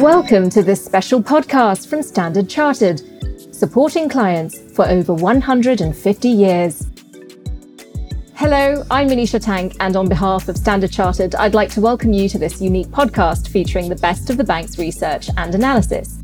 Welcome to this special podcast from Standard Chartered, supporting clients for over 150 years. Hello, I'm Manisha Tank, and on behalf of Standard Chartered, I'd like to welcome you to this unique podcast featuring the best of the bank's research and analysis.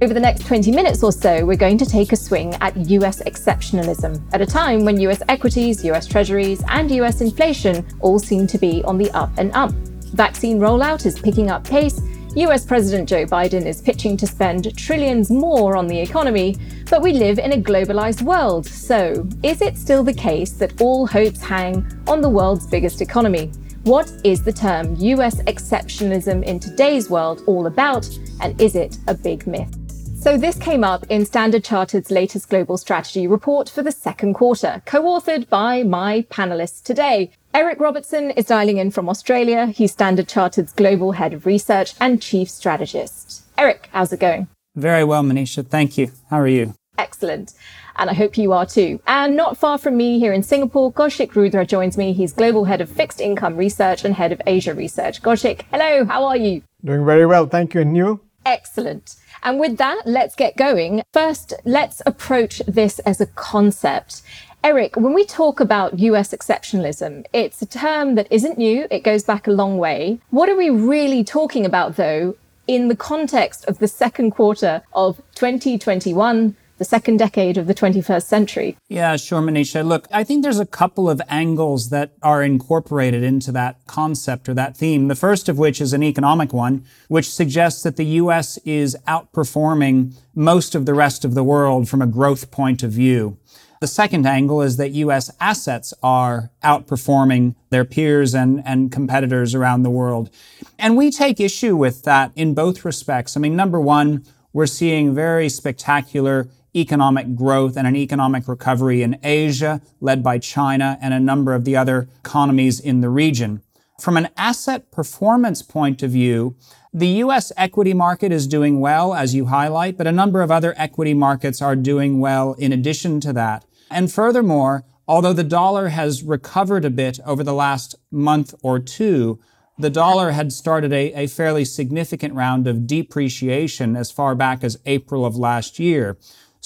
Over the next 20 minutes or so, we're going to take a swing at US exceptionalism at a time when US equities, US treasuries, and US inflation all seem to be on the up and up. Vaccine rollout is picking up pace, US President Joe Biden is pitching to spend trillions more on the economy, but we live in a globalized world. So, is it still the case that all hopes hang on the world's biggest economy? What is the term US exceptionalism in today's world all about, and is it a big myth? So, this came up in Standard Chartered's latest global strategy report for the second quarter, co authored by my panelists today. Eric Robertsen is dialing in from Australia. He's Standard Chartered's Global Head of Research and Chief Strategist. Eric, how's it going? Very well, Manisha. Thank you. How are you? Excellent. And I hope you are too. And not far from me here in Singapore, Kaushik Rudra joins me. He's Global Head of Fixed Income Research and Head of Asia Research. Kaushik, hello, how are you? Doing very well. Thank you. And you? Excellent. And with that, let's get going. First, let's approach this as a concept. Eric, when we talk about US exceptionalism, it's a term that isn't new. It goes back a long way. What are we really talking about, though, in the context of the second quarter of 2021? The second decade of the 21st century. Yeah, sure, Manisha. Look, I think there's a couple of angles that are incorporated into that concept or that theme. The first of which is an economic one, which suggests that the U.S. is outperforming most of the rest of the world from a growth point of view. The second angle is that U.S. assets are outperforming their peers and, and competitors around the world. And we take issue with that in both respects. I mean, number one, we're seeing very spectacular economic growth and an economic recovery in Asia, led by China and a number of the other economies in the region. From an asset performance point of view, the U.S. equity market is doing well, as you highlight, but a number of other equity markets are doing well in addition to that. And furthermore, although the dollar has recovered a bit over the last month or two, the dollar had started a, a, fairly significant round of depreciation as far back as April of last year.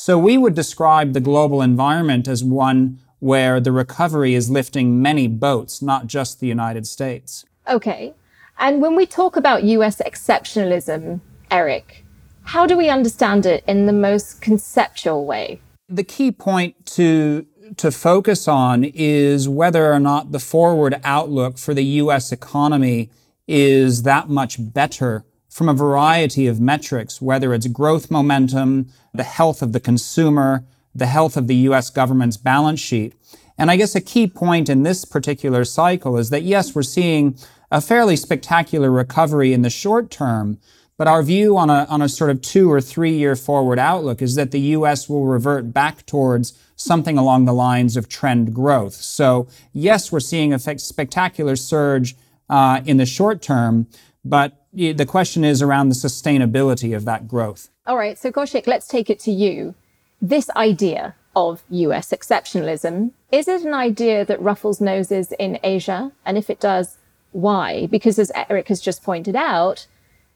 So we would describe the global environment as one where the recovery is lifting many boats, not just the United States. Okay. And when we talk about US exceptionalism, Eric, how do we understand it in the most conceptual way? The key point to to focus on is whether or not the forward outlook for the US economy is that much better from a variety of metrics, whether it's growth momentum, the health of the consumer, the health of the US government's balance sheet. And I guess a key point in this particular cycle is that yes, we're seeing a fairly spectacular recovery in the short term, but our view on a, on a sort of two or three year forward outlook is that the US will revert back towards something along the lines of trend growth. So yes, we're seeing a spectacular surge uh, in the short term, but the question is around the sustainability of that growth. All right, so Kaushik, let's take it to you. This idea of US exceptionalism, is it an idea that ruffles noses in Asia? And if it does, why? Because as Eric has just pointed out,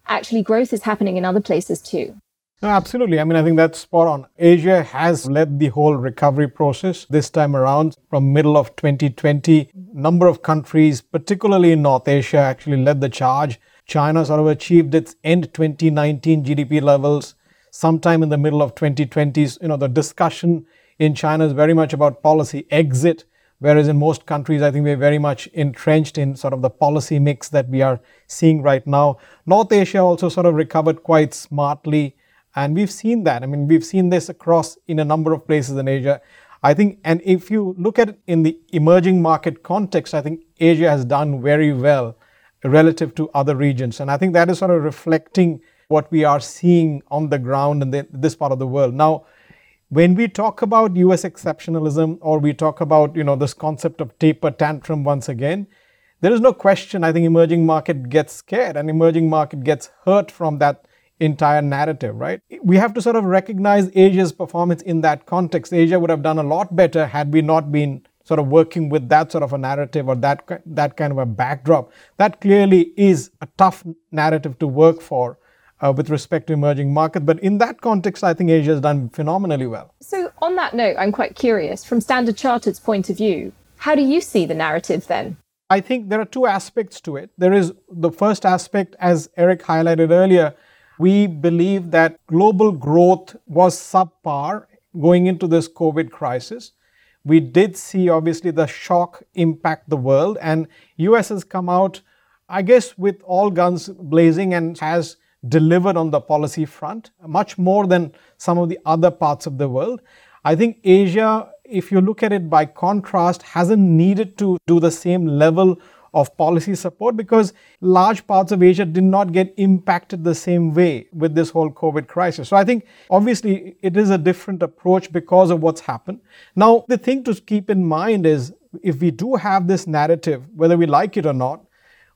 actually growth is happening in other places too. No, absolutely. I mean, I think that's spot on. Asia has led the whole recovery process this time around from middle of 2020. Number of countries, particularly in North Asia, actually led the charge. China sort of achieved its end 2019 GDP levels sometime in the middle of 2020s. You know, the discussion in China is very much about policy exit, whereas in most countries, I think we're very much entrenched in sort of the policy mix that we are seeing right now. North Asia also sort of recovered quite smartly, and we've seen that. I mean, we've seen this across in a number of places in Asia. I think, and if you look at it in the emerging market context, I think Asia has done very well relative to other regions. And I think that is sort of reflecting what we are seeing on the ground in the, this part of the world. Now, when we talk about US exceptionalism or we talk about, you know, this concept of taper tantrum once again, there is no question I think emerging market gets scared and emerging market gets hurt from that entire narrative, right? We have to sort of recognize Asia's performance in that context. Asia would have done a lot better had we not been sort of working with that sort of a narrative or that that kind of a backdrop that clearly is a tough narrative to work for uh, with respect to emerging markets. But in that context, I think Asia has done phenomenally well. So, on that note, I'm quite curious from Standard Chartered's point of view, how do you see the narrative then? I think there are two aspects to it. There is the first aspect, as Eric highlighted earlier, we believe that global growth was subpar going into this COVID crisis. We did see obviously the shock impact the world, and US has come out, I guess, with all guns blazing and has delivered on the policy front, much more than some of the other parts of the world. I think Asia, if you look at it by contrast, hasn't needed to do the same level of policy support because large parts of Asia did not get impacted the same way with this whole COVID crisis. So I think obviously it is a different approach because of what's happened. Now, the thing to keep in mind is if we do have this narrative, whether we like it or not,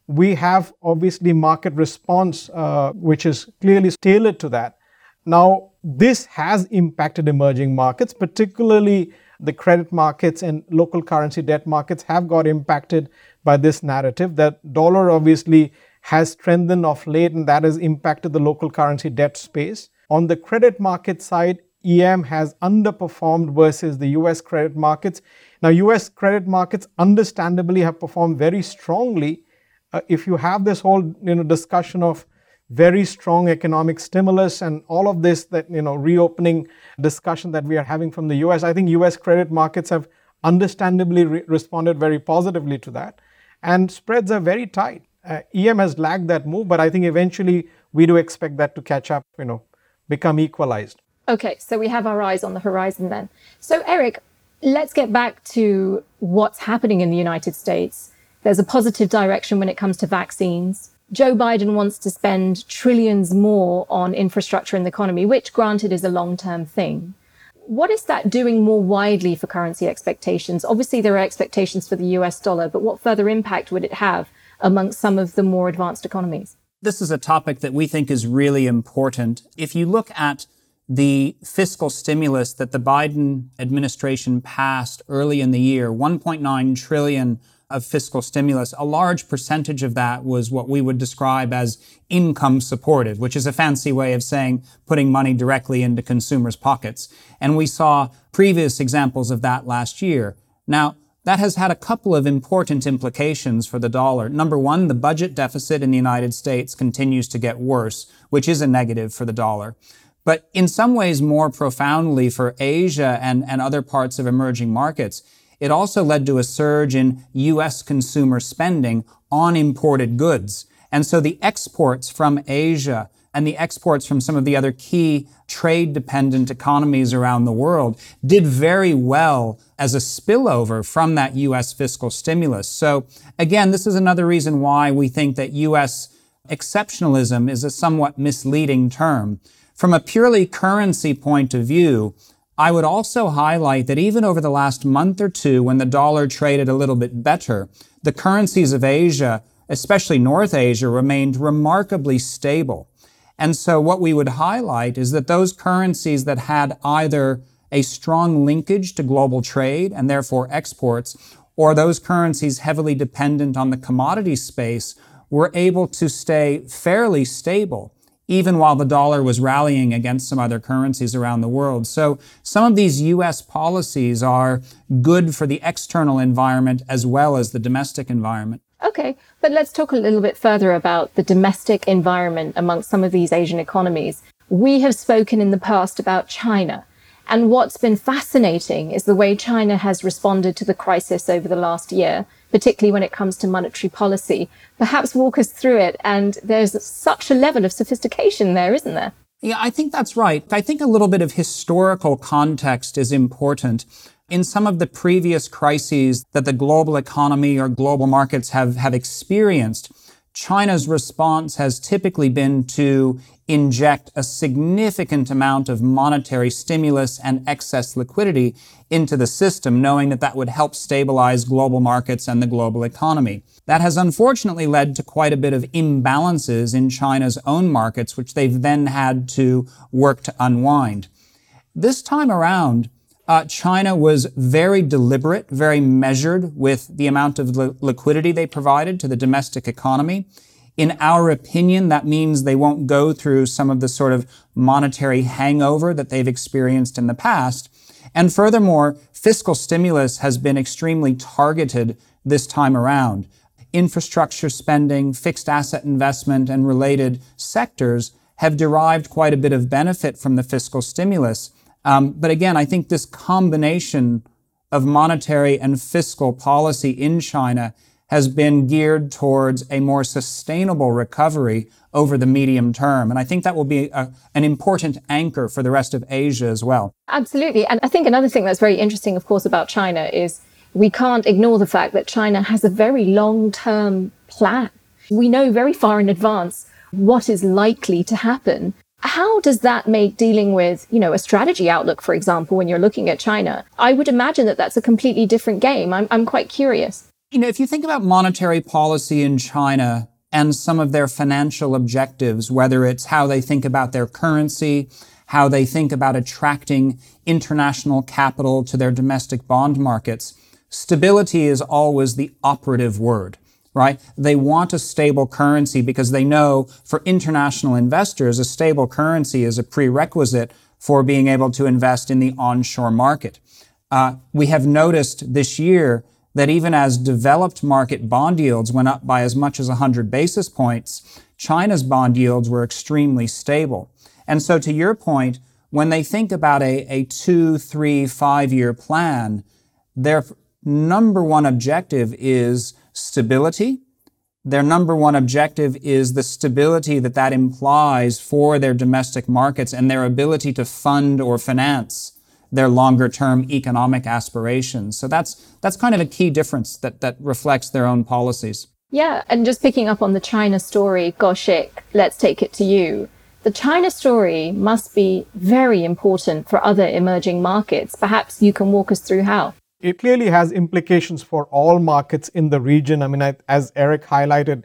we have obviously market response, uh, which is clearly tailored to that. Now, this has impacted emerging markets, particularly the credit markets and local currency debt markets have got impacted by this narrative. That dollar obviously has strengthened of late, and that has impacted the local currency debt space. On the credit market side, EM has underperformed versus the US credit markets. Now, US credit markets understandably have performed very strongly. Uh, if you have this whole you know, discussion of very strong economic stimulus and all of this that you know reopening discussion that we are having from the US I think US credit markets have understandably re- responded very positively to that and spreads are very tight. Uh, EM has lagged that move but I think eventually we do expect that to catch up you know become equalized. Okay so we have our eyes on the horizon then. So Eric let's get back to what's happening in the United States. There's a positive direction when it comes to vaccines. Joe Biden wants to spend trillions more on infrastructure in the economy, which granted is a long term thing. What is that doing more widely for currency expectations? Obviously, there are expectations for the US dollar, but what further impact would it have amongst some of the more advanced economies? This is a topic that we think is really important. If you look at the fiscal stimulus that the Biden administration passed early in the year, 1.9 trillion of fiscal stimulus, a large percentage of that was what we would describe as income supported, which is a fancy way of saying putting money directly into consumers' pockets. And we saw previous examples of that last year. Now, that has had a couple of important implications for the dollar. Number one, the budget deficit in the United States continues to get worse, which is a negative for the dollar. But in some ways more profoundly for Asia and, and other parts of emerging markets, it also led to a surge in U.S. consumer spending on imported goods. And so the exports from Asia and the exports from some of the other key trade dependent economies around the world did very well as a spillover from that U.S. fiscal stimulus. So again, this is another reason why we think that U.S. exceptionalism is a somewhat misleading term. From a purely currency point of view, I would also highlight that even over the last month or two, when the dollar traded a little bit better, the currencies of Asia, especially North Asia, remained remarkably stable. And so what we would highlight is that those currencies that had either a strong linkage to global trade and therefore exports, or those currencies heavily dependent on the commodity space were able to stay fairly stable even while the dollar was rallying against some other currencies around the world. So some of these U.S. policies are good for the external environment as well as the domestic environment. Okay, but let's talk a little bit further about the domestic environment amongst some of these Asian economies. We have spoken in the past about China. And what's been fascinating is the way China has responded to the crisis over the last year particularly when it comes to monetary policy. Perhaps walk us through it. And there's such a level of sophistication there, isn't there? Yeah, I think that's right. I think a little bit of historical context is important. In some of the previous crises that the global economy or global markets have, have experienced, China's response has typically been to inject a significant amount of monetary stimulus and excess liquidity into the system, knowing that that would help stabilize global markets and the global economy. That has unfortunately led to quite a bit of imbalances in China's own markets, which they've then had to work to unwind. This time around, uh, China was very deliberate, very measured with the amount of li- liquidity they provided to the domestic economy. In our opinion, that means they won't go through some of the sort of monetary hangover that they've experienced in the past. And furthermore, fiscal stimulus has been extremely targeted this time around. Infrastructure spending, fixed asset investment, and related sectors have derived quite a bit of benefit from the fiscal stimulus. Um, but again, I think this combination of monetary and fiscal policy in China has been geared towards a more sustainable recovery over the medium term. And I think that will be a, an important anchor for the rest of Asia as well. Absolutely. And I think another thing that's very interesting, of course, about China is we can't ignore the fact that China has a very long term plan. We know very far in advance what is likely to happen. How does that make dealing with, you know, a strategy outlook, for example, when you're looking at China? I would imagine that that's a completely different game. I'm, I'm quite curious. You know, if you think about monetary policy in China and some of their financial objectives, whether it's how they think about their currency, how they think about attracting international capital to their domestic bond markets, stability is always the operative word right? They want a stable currency because they know for international investors, a stable currency is a prerequisite for being able to invest in the onshore market. Uh, we have noticed this year that even as developed market bond yields went up by as much as 100 basis points, China's bond yields were extremely stable. And so to your point, when they think about a, a two, three, five year plan, their number one objective is stability. Their number one objective is the stability that that implies for their domestic markets and their ability to fund or finance their longer term economic aspirations. So that's, that's kind of a key difference that, that reflects their own policies. Yeah. And just picking up on the China story, Kaushik, let's take it to you. The China story must be very important for other emerging markets. Perhaps you can walk us through how. It clearly has implications for all markets in the region. I mean, I, as Eric highlighted,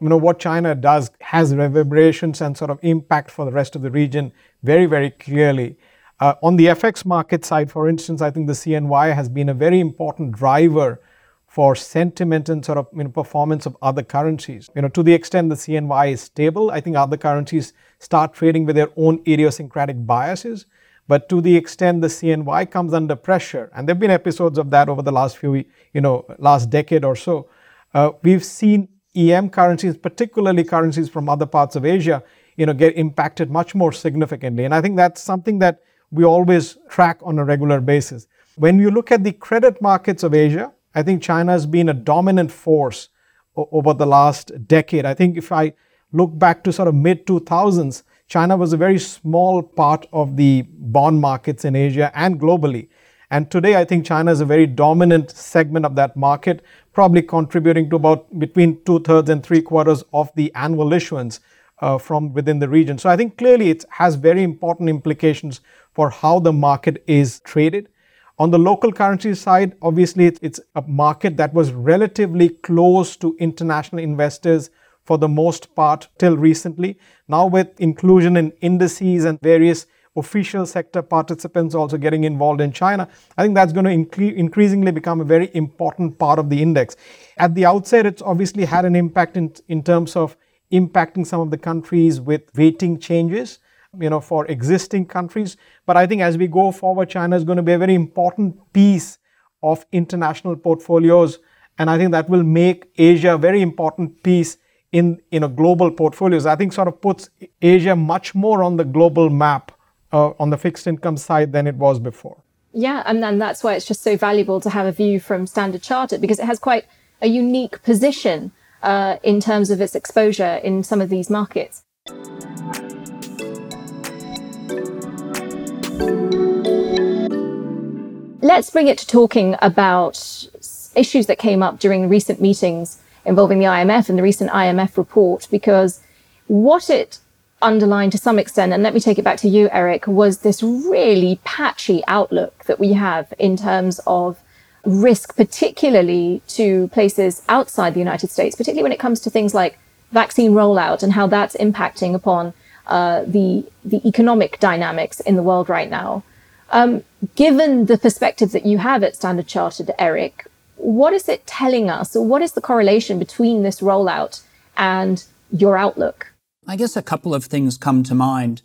you know, what China does has reverberations and sort of impact for the rest of the region very, very clearly. Uh, on the FX market side, for instance, I think the CNY has been a very important driver for sentiment and sort of you know, performance of other currencies. You know, to the extent the CNY is stable, I think other currencies start trading with their own idiosyncratic biases. But to the extent the CNY comes under pressure, and there have been episodes of that over the last few, you know, last decade or so, uh, we've seen EM currencies, particularly currencies from other parts of Asia, you know, get impacted much more significantly. And I think that's something that we always track on a regular basis. When you look at the credit markets of Asia, I think China has been a dominant force over the last decade. I think if I look back to sort of mid 2000s, China was a very small part of the bond markets in Asia and globally. And today, I think China is a very dominant segment of that market, probably contributing to about between two thirds and three quarters of the annual issuance uh, from within the region. So I think clearly it has very important implications for how the market is traded. On the local currency side, obviously, it's a market that was relatively close to international investors for the most part till recently. Now, with inclusion in indices and various official sector participants also getting involved in China, I think that's going to incre- increasingly become a very important part of the index. At the outset, it's obviously had an impact in, in terms of impacting some of the countries with weighting changes you know for existing countries but i think as we go forward china is going to be a very important piece of international portfolios and i think that will make asia a very important piece in you know global portfolios i think sort of puts asia much more on the global map uh, on the fixed income side than it was before. Yeah and then that's why it's just so valuable to have a view from standard chartered because it has quite a unique position uh, in terms of its exposure in some of these markets. Let's bring it to talking about issues that came up during recent meetings involving the IMF and the recent IMF report, because what it underlined to some extent, and let me take it back to you, Eric, was this really patchy outlook that we have in terms of risk, particularly to places outside the United States, particularly when it comes to things like vaccine rollout and how that's impacting upon uh, the the economic dynamics in the world right now. Um, given the perspective that you have at Standard Chartered, Eric, what is it telling us, what is the correlation between this rollout and your outlook? I guess a couple of things come to mind.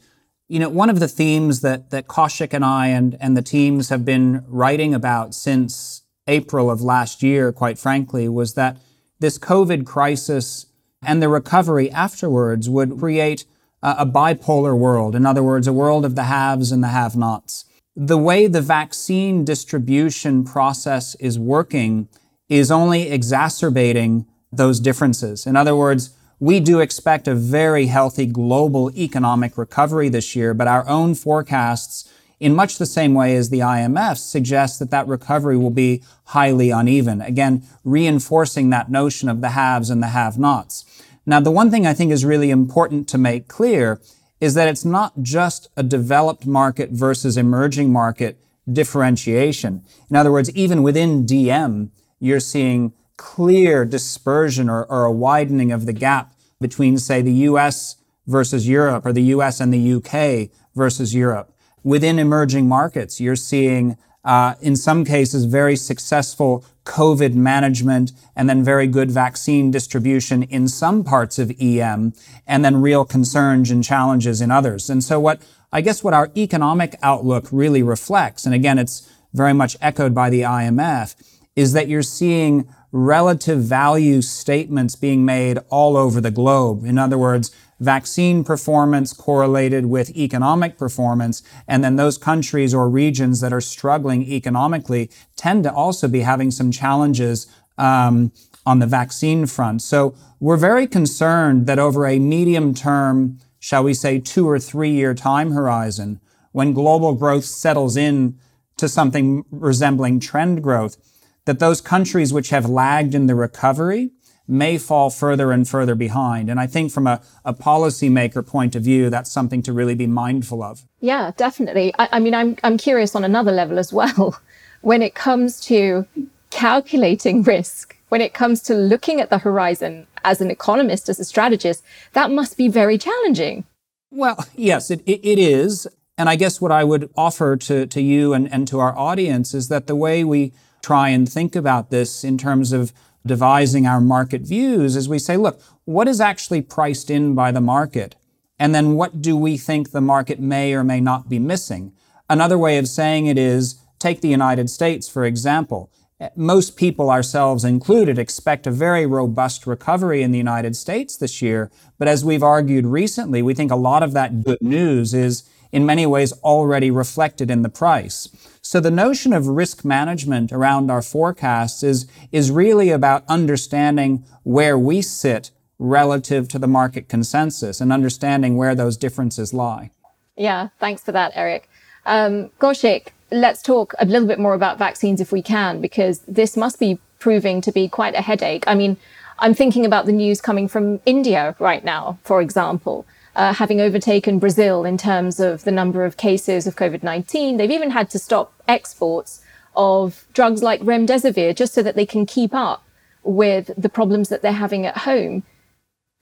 You know, one of the themes that, that Kaushik and I and, and the teams have been writing about since April of last year, quite frankly, was that this COVID crisis and the recovery afterwards would create a, a bipolar world. In other words, a world of the haves and the have nots. The way the vaccine distribution process is working is only exacerbating those differences. In other words, we do expect a very healthy global economic recovery this year, but our own forecasts, in much the same way as the IMF, suggest that that recovery will be highly uneven. Again, reinforcing that notion of the haves and the have-nots. Now, the one thing I think is really important to make clear is that it's not just a developed market versus emerging market differentiation. In other words, even within DM, you're seeing clear dispersion or, or a widening of the gap between, say, the US versus Europe or the US and the UK versus Europe. Within emerging markets, you're seeing, uh, in some cases, very successful COVID management and then very good vaccine distribution in some parts of EM and then real concerns and challenges in others. And so what I guess what our economic outlook really reflects, and again, it's very much echoed by the IMF, is that you're seeing relative value statements being made all over the globe. In other words, vaccine performance correlated with economic performance. And then those countries or regions that are struggling economically tend to also be having some challenges um, on the vaccine front. So we're very concerned that over a medium term, shall we say, two or three year time horizon, when global growth settles in to something resembling trend growth, that those countries which have lagged in the recovery may fall further and further behind. And I think from a, a policymaker point of view, that's something to really be mindful of. Yeah, definitely. I, I mean, I'm, I'm curious on another level as well. when it comes to calculating risk, when it comes to looking at the horizon as an economist, as a strategist, that must be very challenging. Well, yes, it, it, it is. And I guess what I would offer to, to you and, and to our audience is that the way we try and think about this in terms of devising our market views is we say, look, what is actually priced in by the market? And then what do we think the market may or may not be missing? Another way of saying it is take the United States, for example. Most people, ourselves included, expect a very robust recovery in the United States this year. But as we've argued recently, we think a lot of that good news is in many ways already reflected in the price. So the notion of risk management around our forecasts is, is really about understanding where we sit relative to the market consensus and understanding where those differences lie. Yeah, thanks for that, Eric. Um, Kaushik, let's talk a little bit more about vaccines if we can, because this must be proving to be quite a headache. I mean, I'm thinking about the news coming from India right now, for example uh, having overtaken Brazil in terms of the number of cases of COVID-19. They've even had to stop exports of drugs like remdesivir just so that they can keep up with the problems that they're having at home.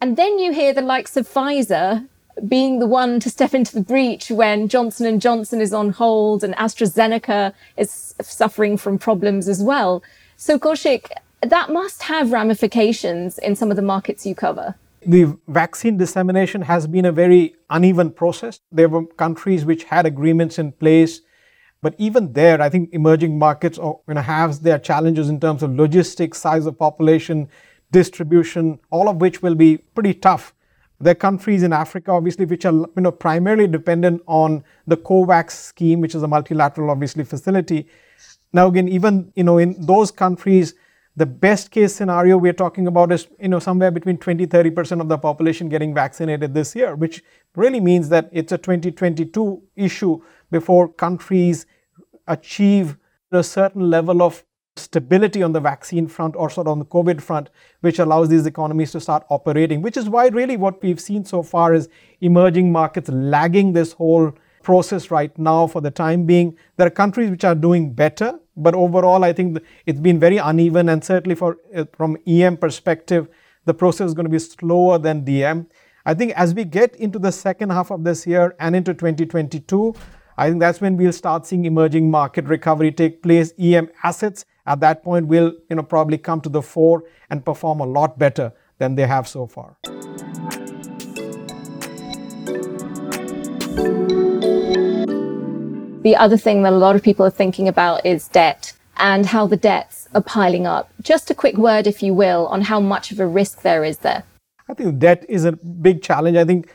And then you hear the likes of Pfizer being the one to step into the breach when Johnson and Johnson is on hold and AstraZeneca is suffering from problems as well. So Kaushik, that must have ramifications in some of the markets you cover. The vaccine dissemination has been a very uneven process. There were countries which had agreements in place, but even there, I think emerging markets have their challenges in terms of logistics, size of population, distribution, all of which will be pretty tough. There are countries in Africa, obviously, which are you know, primarily dependent on the COVAX scheme, which is a multilateral, obviously, facility. Now, again, even you know, in those countries, the best case scenario we're talking about is you know somewhere between 20 30% of the population getting vaccinated this year which really means that it's a 2022 issue before countries achieve a certain level of stability on the vaccine front or sort of on the covid front which allows these economies to start operating which is why really what we've seen so far is emerging markets lagging this whole process right now for the time being. There are countries which are doing better but overall, I think it's been very uneven, and certainly for uh, from EM perspective, the process is going to be slower than DM. I think as we get into the second half of this year and into 2022, I think that's when we'll start seeing emerging market recovery take place. EM assets at that point will, you know, probably come to the fore and perform a lot better than they have so far. The other thing that a lot of people are thinking about is debt and how the debts are piling up. Just a quick word, if you will, on how much of a risk there is there. I think debt is a big challenge. I think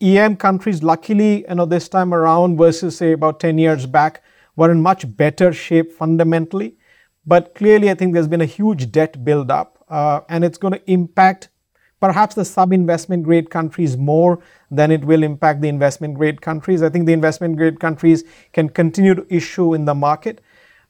EM countries, luckily, you know, this time around versus say about 10 years back, were in much better shape fundamentally. But clearly, I think there's been a huge debt buildup, uh, and it's going to impact perhaps the sub investment grade countries more than it will impact the investment grade countries. I think the investment grade countries can continue to issue in the market,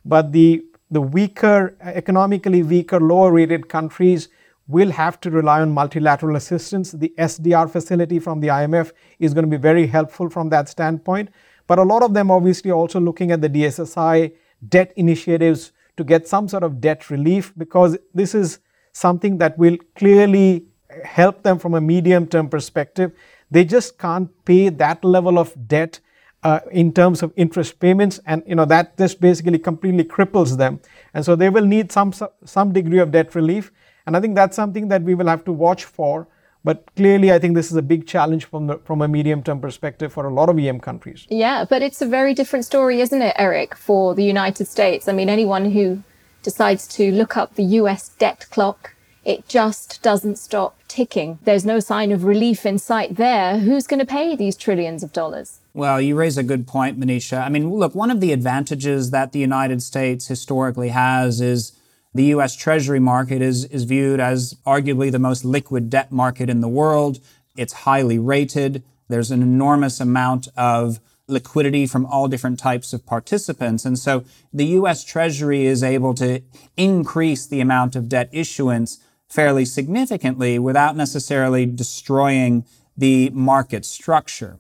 but the the weaker, economically weaker, lower rated countries will have to rely on multilateral assistance. The SDR facility from the IMF is going to be very helpful from that standpoint. But a lot of them obviously also looking at the DSSI debt initiatives to get some sort of debt relief because this is something that will clearly help them from a medium term perspective. They just can't pay that level of debt uh, in terms of interest payments and you know that just basically completely cripples them and so they will need some some degree of debt relief and i think that's something that we will have to watch for but clearly, I think this is a big challenge from the, from a medium term perspective for a lot of EM countries. Yeah, but it's a very different story, isn't it, Eric, for the United States? I mean, anyone who decides to look up the US debt clock, it just doesn't stop ticking. There's no sign of relief in sight there. Who's going to pay these trillions of dollars? Well, you raise a good point, Manisha. I mean, look, one of the advantages that the United States historically has is the US Treasury market is, is viewed as arguably the most liquid debt market in the world. It's highly rated. There's an enormous amount of liquidity from all different types of participants. And so the US Treasury is able to increase the amount of debt issuance fairly significantly without necessarily destroying the market structure.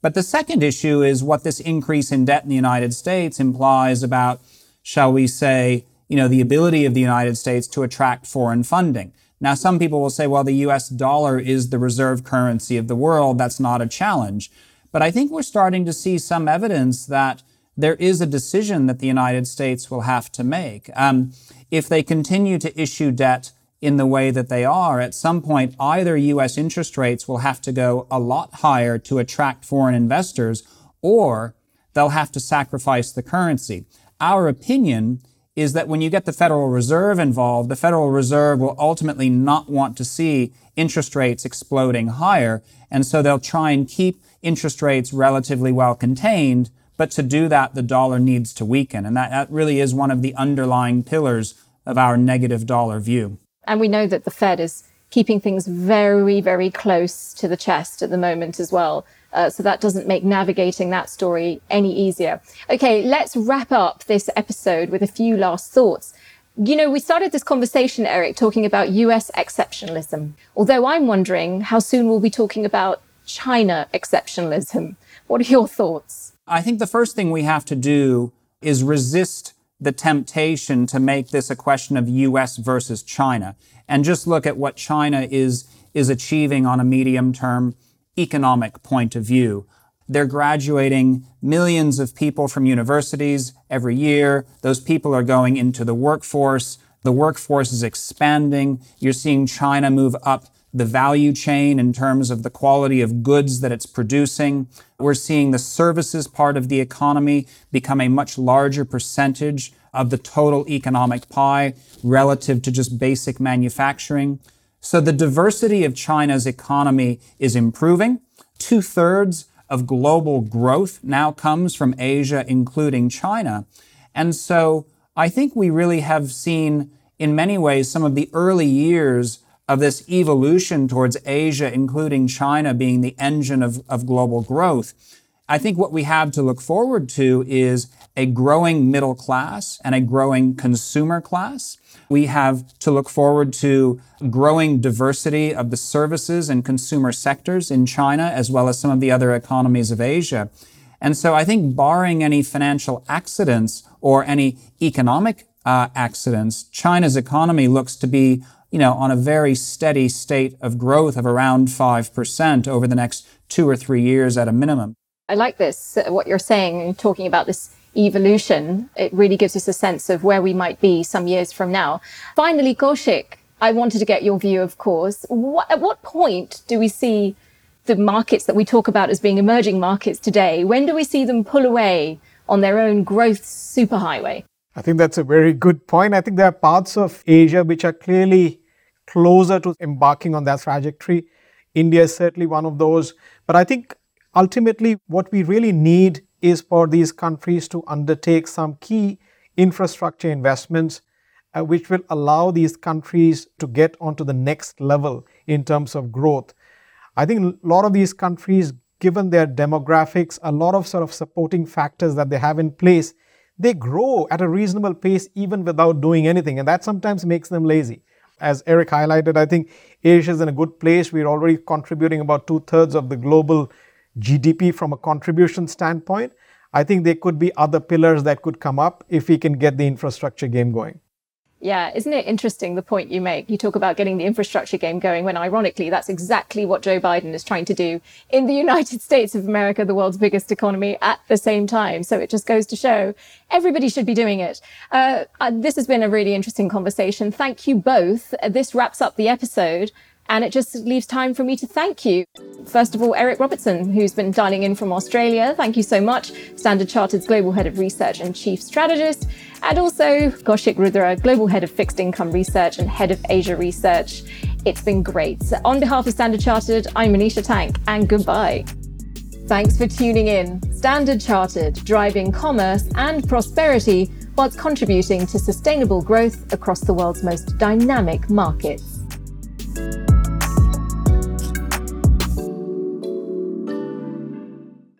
But the second issue is what this increase in debt in the United States implies about, shall we say, you know, the ability of the United States to attract foreign funding. Now, some people will say, well, the US dollar is the reserve currency of the world. That's not a challenge. But I think we're starting to see some evidence that there is a decision that the United States will have to make. Um, if they continue to issue debt in the way that they are, at some point, either US interest rates will have to go a lot higher to attract foreign investors, or they'll have to sacrifice the currency. Our opinion is that when you get the Federal Reserve involved, the Federal Reserve will ultimately not want to see interest rates exploding higher. And so they'll try and keep interest rates relatively well contained. But to do that, the dollar needs to weaken. And that, that really is one of the underlying pillars of our negative dollar view. And we know that the Fed is keeping things very, very close to the chest at the moment as well. Uh, so that doesn't make navigating that story any easier. Okay, let's wrap up this episode with a few last thoughts. You know, we started this conversation, Eric, talking about US exceptionalism. Although I'm wondering how soon we'll be talking about China exceptionalism. What are your thoughts? I think the first thing we have to do is resist the temptation to make this a question of US versus China and just look at what China is, is achieving on a medium term economic point of view. They're graduating millions of people from universities every year. Those people are going into the workforce. The workforce is expanding. You're seeing China move up the value chain in terms of the quality of goods that it's producing. We're seeing the services part of the economy become a much larger percentage of the total economic pie relative to just basic manufacturing. So the diversity of China's economy is improving. Two thirds of global growth now comes from Asia, including China. And so I think we really have seen in many ways some of the early years of this evolution towards Asia, including China being the engine of, of global growth. I think what we have to look forward to is a growing middle class and a growing consumer class. We have to look forward to growing diversity of the services and consumer sectors in China, as well as some of the other economies of Asia. And so I think barring any financial accidents or any economic uh, accidents, China's economy looks to be, you know, on a very steady state of growth of around 5% over the next two or three years at a minimum. I like this, uh, what you're saying, talking about this evolution, it really gives us a sense of where we might be some years from now. Finally, Kaushik, I wanted to get your view, of course. What, at what point do we see the markets that we talk about as being emerging markets today? When do we see them pull away on their own growth superhighway? I think that's a very good point. I think there are parts of Asia which are clearly closer to embarking on that trajectory. India is certainly one of those. But I think ultimately what we really need is for these countries to undertake some key infrastructure investments uh, which will allow these countries to get onto the next level in terms of growth. I think a lot of these countries, given their demographics, a lot of sort of supporting factors that they have in place, they grow at a reasonable pace even without doing anything. And that sometimes makes them lazy. As Eric highlighted, I think Asia is in a good place. We're already contributing about two thirds of the global GDP from a contribution standpoint. I think there could be other pillars that could come up if we can get the infrastructure game going. Yeah, isn't it interesting the point you make? You talk about getting the infrastructure game going when ironically that's exactly what Joe Biden is trying to do in the United States of America, the world's biggest economy at the same time. So it just goes to show everybody should be doing it. Uh, uh, this has been a really interesting conversation. Thank you both. This wraps up the episode. And it just leaves time for me to thank you. First of all, Eric Robertsen, who's been dialing in from Australia. Thank you so much. Standard Chartered's Global Head of Research and Chief Strategist. And also Kaushik Rudra, Global Head of Fixed Income Research and Head of Asia Research. It's been great. On behalf of Standard Chartered, I'm Manisha Tank, and goodbye. Thanks for tuning in. Standard Chartered, driving commerce and prosperity whilst contributing to sustainable growth across the world's most dynamic markets.